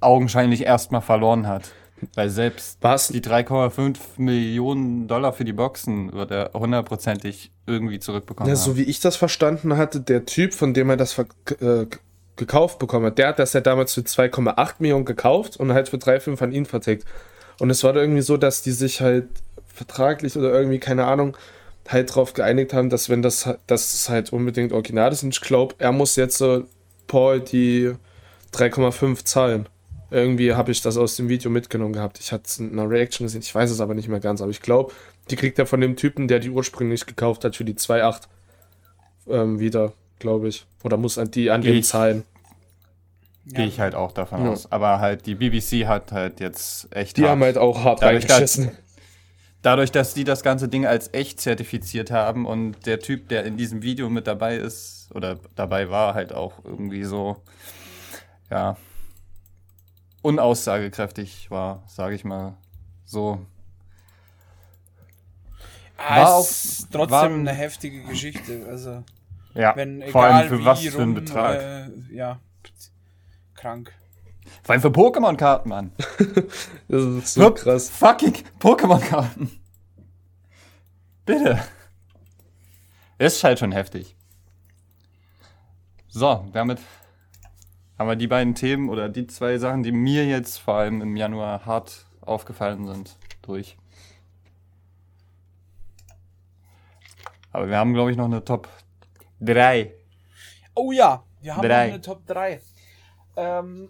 augenscheinlich erstmal verloren hat. Weil selbst Was? die 3,5 Millionen Dollar für die Boxen wird er hundertprozentig irgendwie zurückbekommen. Ja, so wie ich das verstanden hatte, der Typ, von dem er das äh, gekauft bekommen hat, der hat das ja damals für 2,8 Millionen gekauft und halt für 3,5 an ihn vertickt. Und es war da irgendwie so, dass die sich halt vertraglich oder irgendwie, keine Ahnung, halt darauf geeinigt haben, dass wenn das, dass das halt unbedingt original ist. Und ich glaube, er muss jetzt so Paul die 3,5 zahlen. Irgendwie habe ich das aus dem Video mitgenommen gehabt. Ich hatte es in einer Reaction gesehen, ich weiß es aber nicht mehr ganz. Aber ich glaube, die kriegt er von dem Typen, der die ursprünglich gekauft hat, für die 2,8 ähm, wieder, glaube ich. Oder muss an die an den zahlen. Gehe ich halt auch davon ja. aus. Aber halt, die BBC hat halt jetzt echt. Die hart, haben halt auch hart reingeschissen dadurch, dass die das ganze Ding als echt zertifiziert haben und der Typ, der in diesem Video mit dabei ist oder dabei war, halt auch irgendwie so, ja, unaussagekräftig war, sage ich mal so. Ah, war auch, trotzdem war, eine heftige Geschichte. Also, ja, wenn, vor allem für was für einen Betrag. Äh, ja, krank. Vor allem für Pokémon-Karten, Mann. das ist so krass. Fucking Pokémon-Karten. Bitte. Ist halt schon heftig. So, damit haben wir die beiden Themen oder die zwei Sachen, die mir jetzt vor allem im Januar hart aufgefallen sind, durch. Aber wir haben, glaube ich, noch eine Top 3. Oh ja, wir haben Drei. noch eine Top 3. Ähm,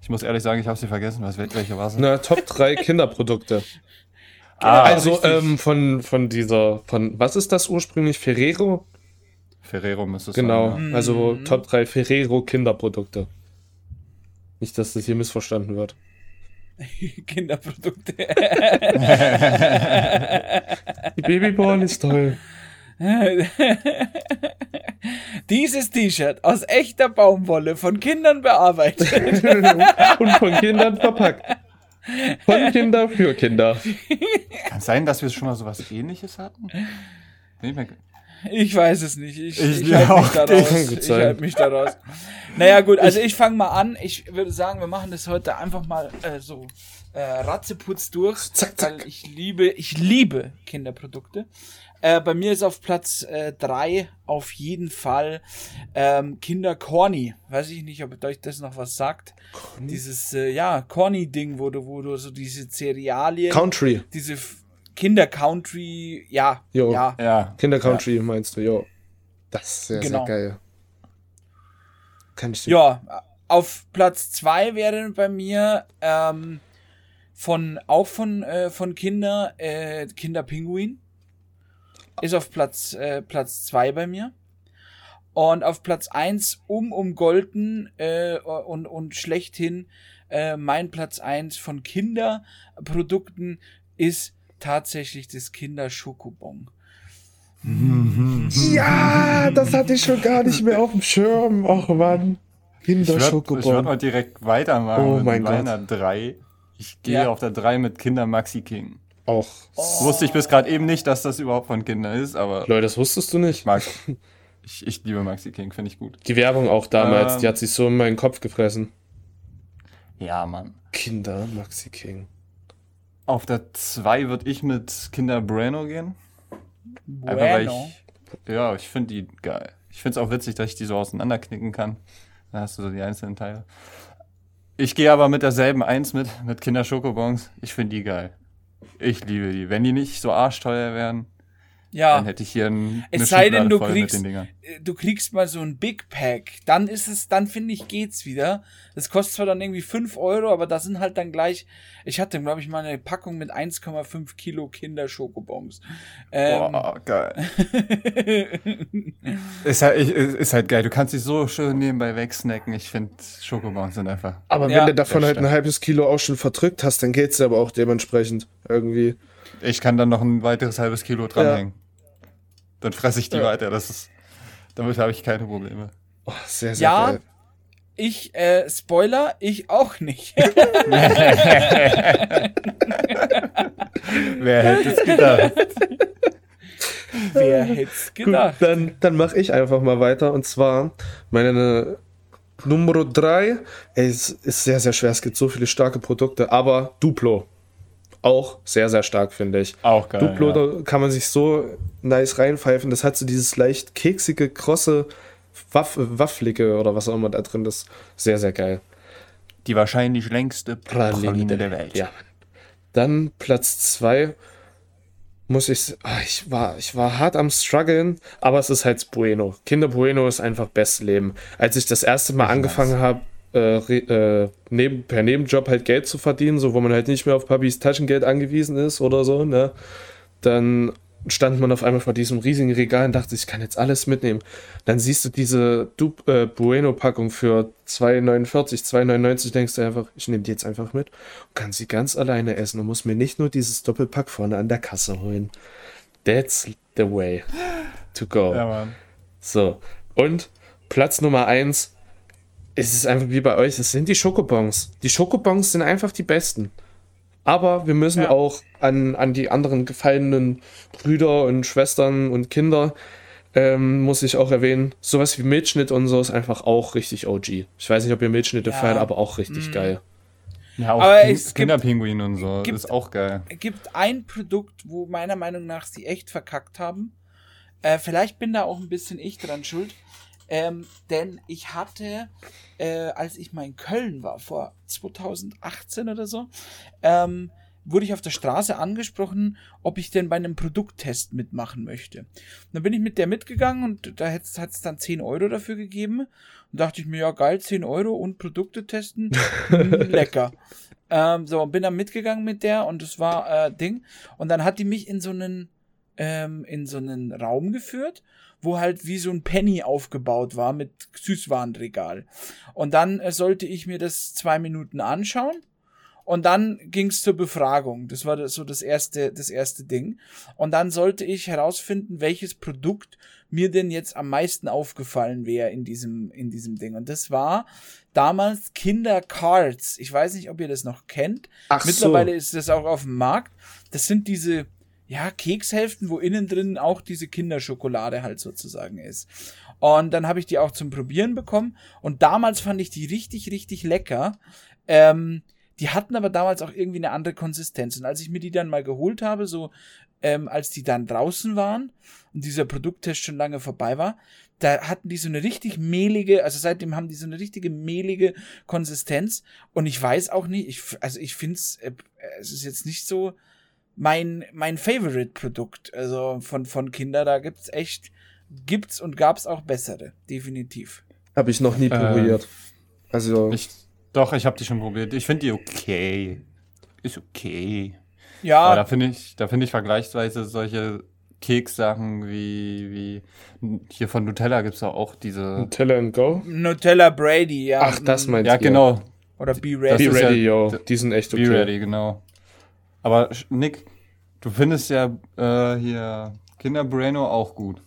Ich muss ehrlich sagen, ich habe sie vergessen. Was welche war es? Na, Top 3 Kinderprodukte. Ah, also ähm, von, von dieser, von, was ist das ursprünglich? Ferrero? Ferrero müsste es Genau, sein. Mhm. also Top 3 Ferrero Kinderprodukte. Nicht, dass das hier missverstanden wird. Kinderprodukte. Die Babyborn ist toll. Dieses T-Shirt aus echter Baumwolle von Kindern bearbeitet. Und von Kindern verpackt. Von Kinder für Kinder. Kann es sein, dass wir schon mal sowas ähnliches hatten? Nee, mir- Ich weiß es nicht. Ich, Ich ich, halte mich auch da nicht. Kann raus. gut Ich halte mich da raus. Naja, gut, also ich fange mal an. Ich würde sagen, wir machen das heute einfach mal äh, so äh, Ratzeputz durch. Zack, zack. Weil ich liebe, ich liebe Kinderprodukte. Äh, bei mir ist auf Platz 3 auf jeden Fall ähm, Kinder Corny. Weiß ich nicht, ob euch das noch was sagt. Dieses, äh, ja, Corny-Ding, wo du, wo du so diese Cerealien, Country. diese Kinder-Country, ja, Jo. ja, Ja. Kinder Country meinst du, jo. Das ist sehr, Genau. sehr geil. Kann ich dir. Ja, auf Platz zwei wäre bei mir ähm, von auch von äh, von Kinder äh, Kinderpinguin ist auf Platz äh, Platz zwei bei mir und auf Platz eins um umgolten äh, und und schlechthin äh, mein Platz eins von Kinderprodukten ist tatsächlich das Kinder Schokobon. Ja, das hatte ich schon gar nicht mehr auf dem Schirm. Ach Mann. Ich würde würd Kinderschokobon. mal direkt weitermachen Oh mit mein meiner 3. Ich gehe Ja. auf der 3 mit Kinder Maxi King. Auch. Wusste ich bis gerade eben nicht, dass das überhaupt von Kindern ist, aber Leute, das wusstest du nicht. ich mag ich, ich liebe Maxi King, finde ich gut. Die Werbung auch damals, Ähm. die hat sich so in meinen Kopf gefressen. Ja, Mann. Kinder Maxi King. Auf der 2 würde ich mit Kinder Bueno gehen. Einfach weil Bueno. ich, ja, ich finde die geil. Ich finde es auch witzig, dass ich die so auseinanderknicken kann. Da hast du so die einzelnen Teile. Ich gehe aber mit derselben Eins mit, mit Kinder Schokobons. Ich finde die geil. Ich liebe die. Wenn die nicht so arschteuer wären, Ja. dann hätte ich hier ein, Es sei denn, du voll kriegst, mit den Dingern. äh, du kriegst mal so ein Big Pack, dann ist es, dann finde ich, geht's wieder. Das kostet zwar dann irgendwie 5 Euro, aber da sind halt dann gleich, ich hatte, glaube ich, mal eine Packung mit 1,5 Kilo Kinder-Schokobons. Ähm, Boah, geil. ist, halt, ist halt geil. Du kannst dich so schön nebenbei wegsnacken. Ich finde, Schokobons sind einfach. Aber Ja. wenn du davon halt ein stimmt. halbes Kilo auch schon verdrückt hast, dann geht's dir aber auch dementsprechend irgendwie. Ich kann dann noch ein weiteres halbes Kilo dranhängen. Dann fresse ich die Ja. weiter. Das ist, damit habe ich keine Probleme. Oh, sehr, sehr Ja. geil. ich, äh, Spoiler, ich auch nicht. Wer hätte es gedacht? Wer hätt's Gut, gedacht? dann, dann mache ich einfach mal weiter. Und zwar meine Nummer 3. Ey, es ist sehr, sehr schwer. Es gibt so viele starke Produkte. Aber Duplo. Auch sehr, sehr stark, finde ich. Auch geil. Duplo, ja. kann man sich so nice reinpfeifen. Das hat so dieses leicht keksige, krosse, Waff wafflige oder was auch immer da drin ist. Sehr, sehr geil. Die wahrscheinlich längste Praline der Welt. Ja. Dann Platz 2 muss ich, ah, ich war, ich war hart am struggeln, aber es ist halt Bueno. Kinder Bueno ist einfach best Leben. Als ich das erste Mal Richtig angefangen habe, äh, äh, neben, per Nebenjob halt Geld zu verdienen, so wo man halt nicht mehr auf Papis Taschengeld angewiesen ist oder so, ne, dann stand man auf einmal vor diesem riesigen Regal und dachte, ich kann jetzt alles mitnehmen. Dann siehst du diese du äh, Bueno-Packung für 2,49, 2,99, denkst du einfach, ich nehme die jetzt einfach mit und kann sie ganz alleine essen und muss mir nicht nur dieses Doppelpack vorne an der Kasse holen. That's the way to go. Ja. So, und Platz Nummer eins es ist einfach wie bei euch, es sind die Schokobons. Die Schokobons sind einfach die besten. Aber wir müssen Ja. auch an, an die anderen gefallenen Brüder und Schwestern und Kinder, ähm, muss ich auch erwähnen, sowas wie Milchschnitt und so ist einfach auch richtig OG. Ich weiß nicht, ob ihr Milchschnitte Ja. feiert, aber auch richtig Mm. geil. Ja, auch Aber es gibt- Kinderpinguin und so. gibt- ist auch geil. Es gibt ein Produkt, wo meiner Meinung nach sie echt verkackt haben. Äh, vielleicht bin da auch ein bisschen ich dran schuld. Ähm, denn ich hatte, äh, als ich mal in Köln war, vor 2018 oder so, ähm, wurde ich auf der Straße angesprochen, ob ich denn bei einem Produkttest mitmachen möchte. Und dann bin ich mit der mitgegangen und da hat es dann 10 Euro dafür gegeben. Und dachte ich mir, ja geil, 10 Euro und Produkte testen, lecker. Ähm, so, bin dann mitgegangen mit der und das war äh, Ding. Und dann hat die mich in so einen, ähm, in so einen Raum geführt, wo halt wie so ein Penny aufgebaut war mit Süßwarenregal. Und dann äh, sollte ich mir das zwei Minuten anschauen und dann ging es zur Befragung. Das war so das erste, das erste Ding. Und dann sollte ich herausfinden, welches Produkt mir denn jetzt am meisten aufgefallen wäre in diesem, in diesem Ding. Und das war damals Kinder Cards. Ich weiß nicht, ob ihr das noch kennt. Ach Mittlerweile so. ist das auch auf dem Markt. Das sind diese, ja, Kekshälften, wo innen drin auch diese Kinderschokolade halt sozusagen ist. Und dann habe ich die auch zum Probieren bekommen. Und damals fand ich die richtig, richtig lecker. Ähm, die hatten aber damals auch irgendwie eine andere Konsistenz. Und als ich mir die dann mal geholt habe, so ähm, als die dann draußen waren und dieser Produkttest schon lange vorbei war, da hatten die so eine richtig mehlige, also seitdem haben die so eine richtige mehlige Konsistenz. Und ich weiß auch nicht, ich, also ich finde es, äh, es ist jetzt nicht so mein, mein Favorite-Produkt. Also von, von Kinder, da gibt's echt, gibt's und gab's auch bessere, definitiv. Habe ich noch nie probiert. Also, Ich, doch, ich habe die schon probiert. Ich finde die okay. Ist okay. Aber Ja, da finde ich, da finde ich vergleichsweise solche Kekssachen wie, wie hier von Nutella gibt's doch auch diese. Nutella and Go? Nutella Brady, ja. Ach, das meinst Ja, du. genau. Oder Be Das Be Ready. ja- ready, yo. Die sind echt okay. Be ready, genau. Aber Nick, du findest ja äh, hier Kinder Bueno auch gut.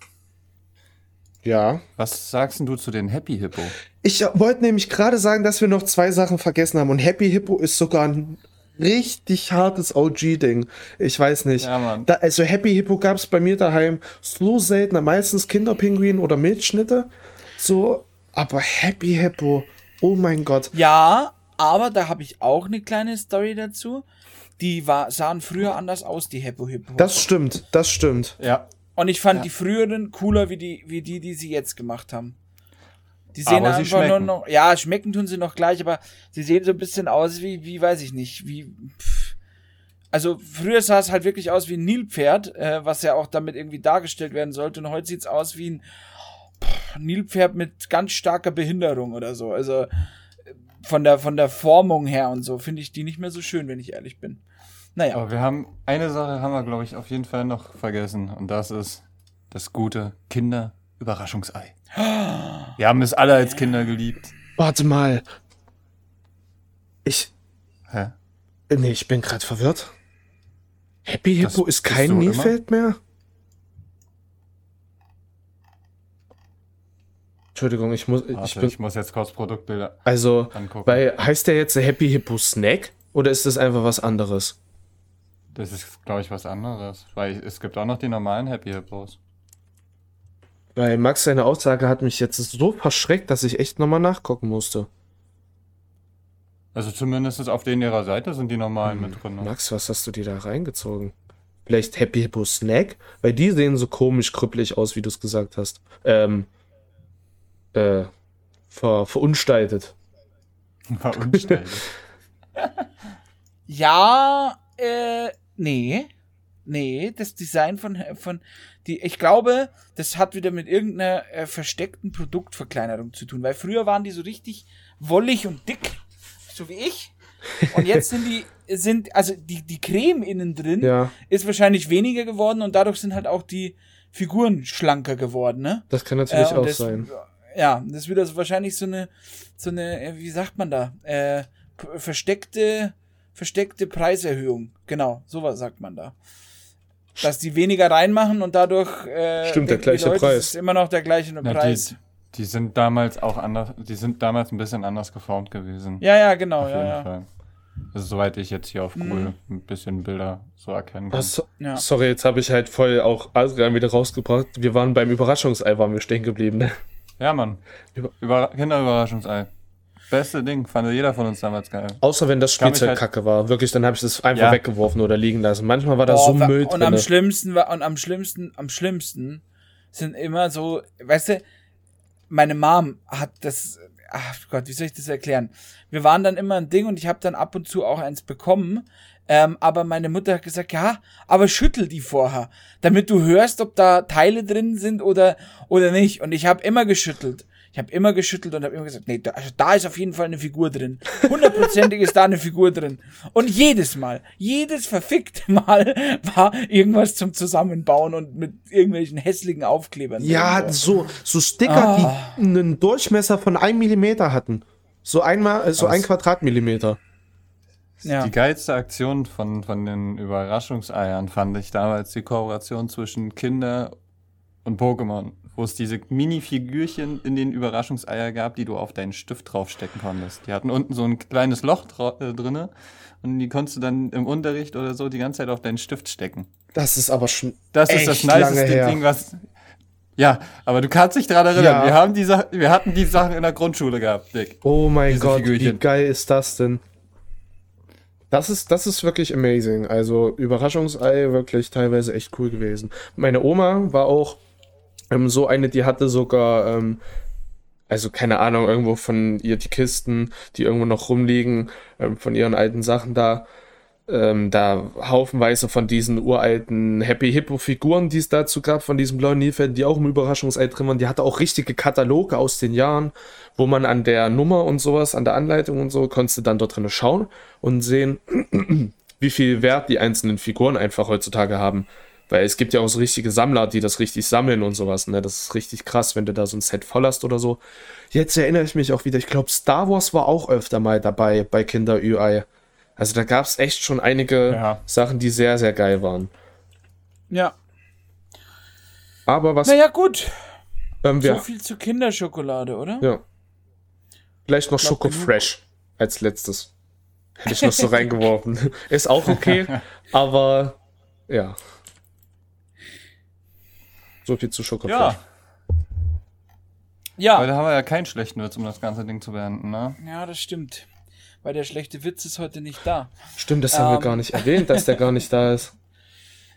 Ja. Was sagst denn du zu den Happy Hippo? Ich wollte nämlich gerade sagen, dass wir noch zwei Sachen vergessen haben. Und Happy Hippo ist sogar ein richtig hartes OG-Ding. Ich weiß nicht. Ja, Mann. Da, also Happy Hippo gab es bei mir daheim so selten, meistens Kinderpinguin oder Milchschnitte. So, aber Happy Hippo, oh mein Gott. Ja, aber da habe ich auch eine kleine Story dazu. Die war, sahen früher anders aus, die Heppo Hippo. Das stimmt, das stimmt. Ja, Und ich fand Ja. die früheren cooler wie die, wie die, die sie jetzt gemacht haben. Die sehen Aber sie einfach nur noch, ja, schmecken tun sie noch gleich, aber sie sehen so ein bisschen aus wie, wie weiß ich nicht, wie, pff. also früher sah es halt wirklich aus wie ein Nilpferd, äh, was ja auch damit irgendwie dargestellt werden sollte und heute sieht's aus wie ein pff, Nilpferd mit ganz starker Behinderung oder so, also von der, von der Formung her und so finde ich die nicht mehr so schön, wenn ich ehrlich bin. Naja. aber wir haben eine Sache haben wir glaube ich auf jeden Fall noch vergessen und das ist das gute Kinder Überraschungsei. Wir haben es alle als Kinder geliebt. Warte mal. Ich, Hä? nee, ich bin gerade verwirrt. Happy Das Hippo ist bist kein? Nilfeld mehr? Entschuldigung, ich muss, ich Warte, bin, ich muss jetzt kurz Produktbilder also, angucken. Weil heißt der jetzt Happy Hippo Snack oder ist das einfach was anderes? Das ist, glaube ich, was anderes. Weil es gibt auch noch die normalen Happy Hippos. Weil Max seine Aussage hat mich jetzt so verschreckt, dass ich echt nochmal nachgucken musste. Also zumindest auf denen ihrer Seite sind die normalen mit drin. ne? Max, was hast du dir da reingezogen? Vielleicht Happy Hippo Snack? Weil die sehen so komisch krüppelig aus, wie du es gesagt hast. Ähm, äh, ver, verunstaltet. Verunstaltet. Ja, äh, nee. Nee, das Design von, von die, ich glaube, das hat wieder mit irgendeiner äh, versteckten Produktverkleinerung zu tun, weil früher waren die so richtig wollig und dick, so wie ich. Und jetzt sind die, sind, also die, die Creme innen drin Ja, ist wahrscheinlich weniger geworden und dadurch sind halt auch die Figuren schlanker geworden, ne? das kann natürlich Äh, auch das, sein. Ja, das wird also wahrscheinlich so eine, so eine, äh, wie sagt man da, äh, versteckte, versteckte Preiserhöhung. Genau, sowas sagt man da. Dass die weniger reinmachen und dadurch äh, Stimmt, der gleiche Leute, Preis. Ist immer noch der gleiche Na, Preis. die, die sind damals auch anders, die sind damals ein bisschen anders geformt gewesen. ja, ja, genau, auf ja, jeden ja. Fall. Also soweit ich jetzt hier auf Google Mhm. ein bisschen Bilder so erkennen kann. Ach, so, ja. Sorry, jetzt habe ich halt voll auch Adrian wieder rausgebracht. Wir waren beim Überraschungsei, waren wir stehen geblieben. Ne? Ja, Mann. Über- Über Kinderüberraschungsei. Beste Ding, fand jeder von uns damals geil. Außer wenn das Spielzeug halt- kacke war. Wirklich, dann habe ich das einfach Ja. weggeworfen oder liegen lassen. Manchmal war da Boah, so wa- Müll und am drin. schlimmsten war, und am schlimmsten, am schlimmsten sind immer so, weißt du, meine Mom hat das, ach Gott, wie soll ich das erklären? Wir waren dann immer ein Ding und ich habe dann ab und zu auch eins bekommen. Ähm, aber meine Mutter hat gesagt, ja, aber schüttel die vorher, damit du hörst, ob da Teile drin sind oder oder nicht. Und ich habe immer geschüttelt. Ich habe immer geschüttelt und habe immer gesagt, nee, da, also da ist auf jeden Fall eine Figur drin. Hundertprozentig ist da eine Figur drin. Und jedes Mal, jedes verfickte Mal war irgendwas zum Zusammenbauen und mit irgendwelchen hässlichen Aufklebern. Ja, so, so Sticker, Ah. die einen Durchmesser von einem Millimeter hatten. So einmal, äh, so Aber ein Quadratmillimeter. Ja. Die geilste Aktion von, von den Überraschungseiern fand ich damals die Kooperation zwischen Kinder und Pokémon, wo es diese Mini-Figürchen in den Überraschungseier gab, die du auf deinen Stift draufstecken konntest. Die hatten unten so ein kleines Loch äh, drinne und die konntest du dann im Unterricht oder so die ganze Zeit auf deinen Stift stecken. Das ist aber schon. Das ist das niceste. Ding, was. Ja, aber du kannst dich daran erinnern. Ja. Wir, haben die Sa- wir hatten die Sachen in der Grundschule gehabt, Dick. Oh mein Diese Gott, Figürchen. wie geil ist das denn? Das ist, das ist wirklich amazing. Also Überraschungsei wirklich teilweise echt cool gewesen. Meine Oma war auch ähm, so eine, die hatte sogar, ähm, also keine Ahnung, irgendwo von ihr die Kisten, die irgendwo noch rumliegen, ähm, von ihren alten Sachen da. Ähm, da haufenweise von diesen uralten Happy Hippo Figuren, die es dazu gab, von diesem blauen Nilpferd, die auch im Überraschungsei drin waren. Die hatte auch richtige Kataloge aus den Jahren, wo man an der Nummer und sowas, an der Anleitung und so, konntest du dann dort drin schauen und sehen, wie viel Wert die einzelnen Figuren einfach heutzutage haben. Weil es gibt ja auch so richtige Sammler, die das richtig sammeln und sowas. Ne? Das ist richtig krass, wenn du da so ein Set voll hast oder so. Jetzt erinnere ich mich auch wieder, ich glaube, Star Wars war auch öfter mal dabei bei Kinder UI. Also da gab es echt schon einige Ja. Sachen, die sehr, sehr geil waren. ja. Aber was Naja, gut. ähm, So viel zu Kinderschokolade, oder? ja. Vielleicht noch Schoko. Fresh als letztes. Hätte ich noch so reingeworfen. Ist auch okay, aber ja. So viel zu Schoko Fresh. Ja, Ja. heute haben wir ja keinen schlechten Witz, um das ganze Ding zu beenden, ne? Ja, das stimmt. Weil der schlechte Witz ist heute nicht da. Stimmt, das haben wir Ähm. gar nicht erwähnt, dass der gar nicht da ist.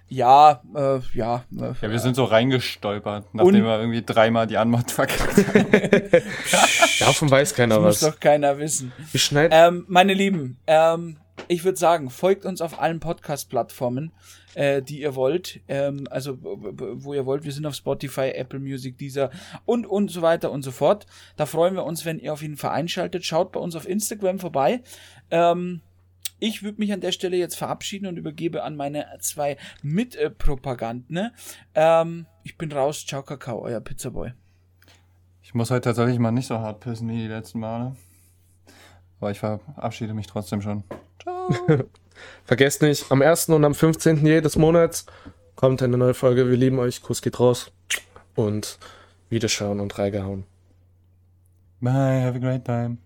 Ja, äh, ja. Äh, Ja, wir sind so reingestolpert, nachdem wir irgendwie dreimal die Anmacht verkackt haben. Davon weiß keiner das muss was. doch keiner wissen. Wir schneiden. Ähm, meine Lieben, ähm, ich würde sagen, folgt uns auf allen Podcast-Plattformen, äh, die ihr wollt. Ähm, also, wo ihr wollt. Wir sind auf Spotify, Apple Music, Deezer und, und so weiter und so fort. Da freuen wir uns, wenn ihr auf jeden Fall einschaltet. Schaut bei uns auf Instagram vorbei. Ähm, ich würde mich an der Stelle jetzt verabschieden und übergebe an meine zwei Mitpropaganden. Ähm, ich bin raus. Ciao, Kakao, euer Pizzaboy. Ich muss heute tatsächlich mal nicht so hart pissen wie die letzten Male. Aber ich verabschiede mich trotzdem schon. Ciao. Vergesst nicht, am 1. und am 15. jedes Monats kommt eine neue Folge. Wir lieben euch. Kuss geht raus. Und Wiederschauen und reingehauen. Bye, have a great time.